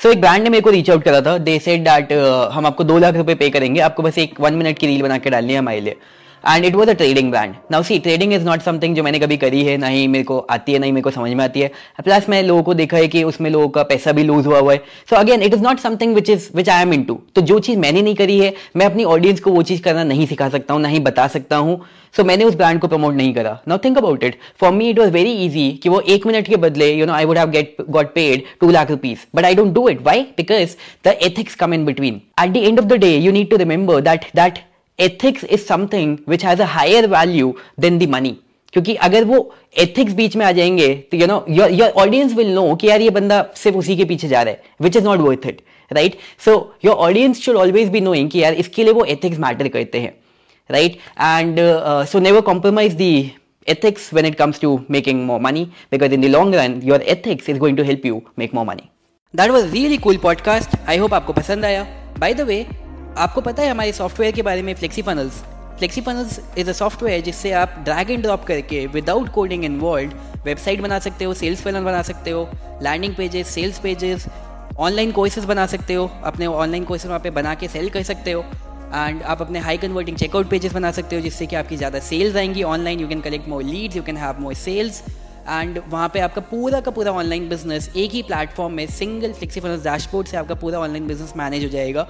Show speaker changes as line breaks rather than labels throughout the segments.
सो so, एक brand ने मेरे को रीच आउट करा था. दे सेड दैट हम आपको दो लाख रुपए पे करेंगे. आपको बस एक वन मिनट की रील बना के डालनी है हमारे लिए. And it was a trading brand now see trading is not something जो मैंने कभी करी है ना ही मेरे को आती है ना ही मेरे को समझ में आती है। प्लस मैं लोगों को देखा है कि उसमें लोगों का पैसा भी लूज हुआ हुआ है। So again it is not something which is which I am into तो जो चीज़ मैंने नहीं करी है मैं अपनी ऑडियंस को वो चीज़ करना नहीं सिखा सकता हूँ ना ही बता सकता हूँ। सो so, मैंने उस ब्रांड को प्रमोट नहीं करा। Now think about it for me it was very easy कि वो एक मिनट के बदले you know I would have get got paid two lakh rupees but I don't do it why because the ethics come in between at the end of the day you need to remember that that ethics is something which has a higher value than the money क्योंकि अगर वो ethics बीच में आ जाएँगे तो you know your audience will know कि यार ये बंदा सिर्फ़ उसी के पीछे जा रहा है which is not worth it right so your audience should always be knowing कि यार इसके लिए वो एथिक्स मैटर करते हैं right and so never compromise the ethics when it comes to making more money, because in the long run, your ethics is going to help you make more money. That was really cool podcast. I hope आपको पसंद आया. By the way आपको पता है हमारे software के बारे में FlexiFunnels FlexiFunnels is a software जिससे आप ड्रैग एंड ड्रॉप करके विदाउट कोडिंग इन्वॉल्व वेबसाइट बना सकते हो सेल्स फनल बना सकते हो landing pages sales pages online courses बना सकते हो अपने ऑनलाइन कोर्सेज वहाँ पे बना के सेल कर सकते हो एंड आप अपने हाई कन्वर्टिंग चेकआउट पेजेस बना सकते हो जिससे कि आपकी ज़्यादा सेल्स आएँगी online you can collect more leads you can have more sales and वहाँ पे आपका पूरा का पूरा ऑनलाइन बिज़नेस एक ही प्लेटफॉर्म में सिंगल फ्लेक्सीफल डैशबोर्ड से आपका पूरा ऑनलाइन बिज़नेस मैनेज हो जाएगा।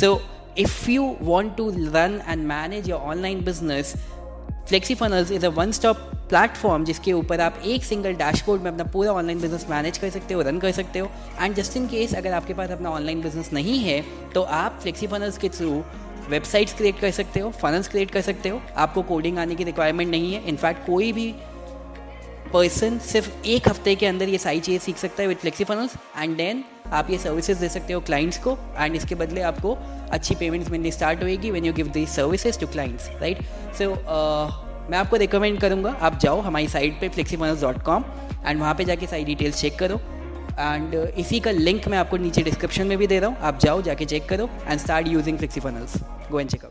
So so, if you want to run and manage your online business, FlexiFunnels is a one stop platform जिसके ऊपर आप एक सिंगल डैशबोर्ड में अपना पूरा ऑनलाइन बिज़नेस मैनेज कर सकते हो रन कर सकते हो। एंड जस्ट इन केस अगर आपके पास अपना ऑनलाइन बिज़नेस नहीं है तो आप फ्लेक्सी फनल्स के थ्रू वेबसाइट्स क्रिएट कर सकते हो फनल्स क्रिएट कर सकते हो। आपको कोडिंग आने की रिक्वायरमेंट नहीं है। इनफैक्ट कोई भी पर्सन सिर्फ़ एक हफ़्ते के अंदर ये सारी चीज़ें सीख सकता है with FlexiFunnels and then आप ये सर्विसेज़ दे सकते हो क्लाइंट्स को एंड इसके बदले आपको अच्छी पेमेंट्स मिलनी स्टार्ट होएगी when you give the services to clients right so मैं आपको रिकमेंड करूँगा आप जाओ हमारी साइट पे फ्लेक्सीफनल्स डॉट कॉम एंड वहाँ पर जाके सारी डिटेल्स चेक करो। एंड uh, इसी का लिंक मैं आपको नीचे डिस्क्रिप्शन में भी दे रहा हूँ आप जाओ जाके चेक करो and start using FlexiFunnels go and check out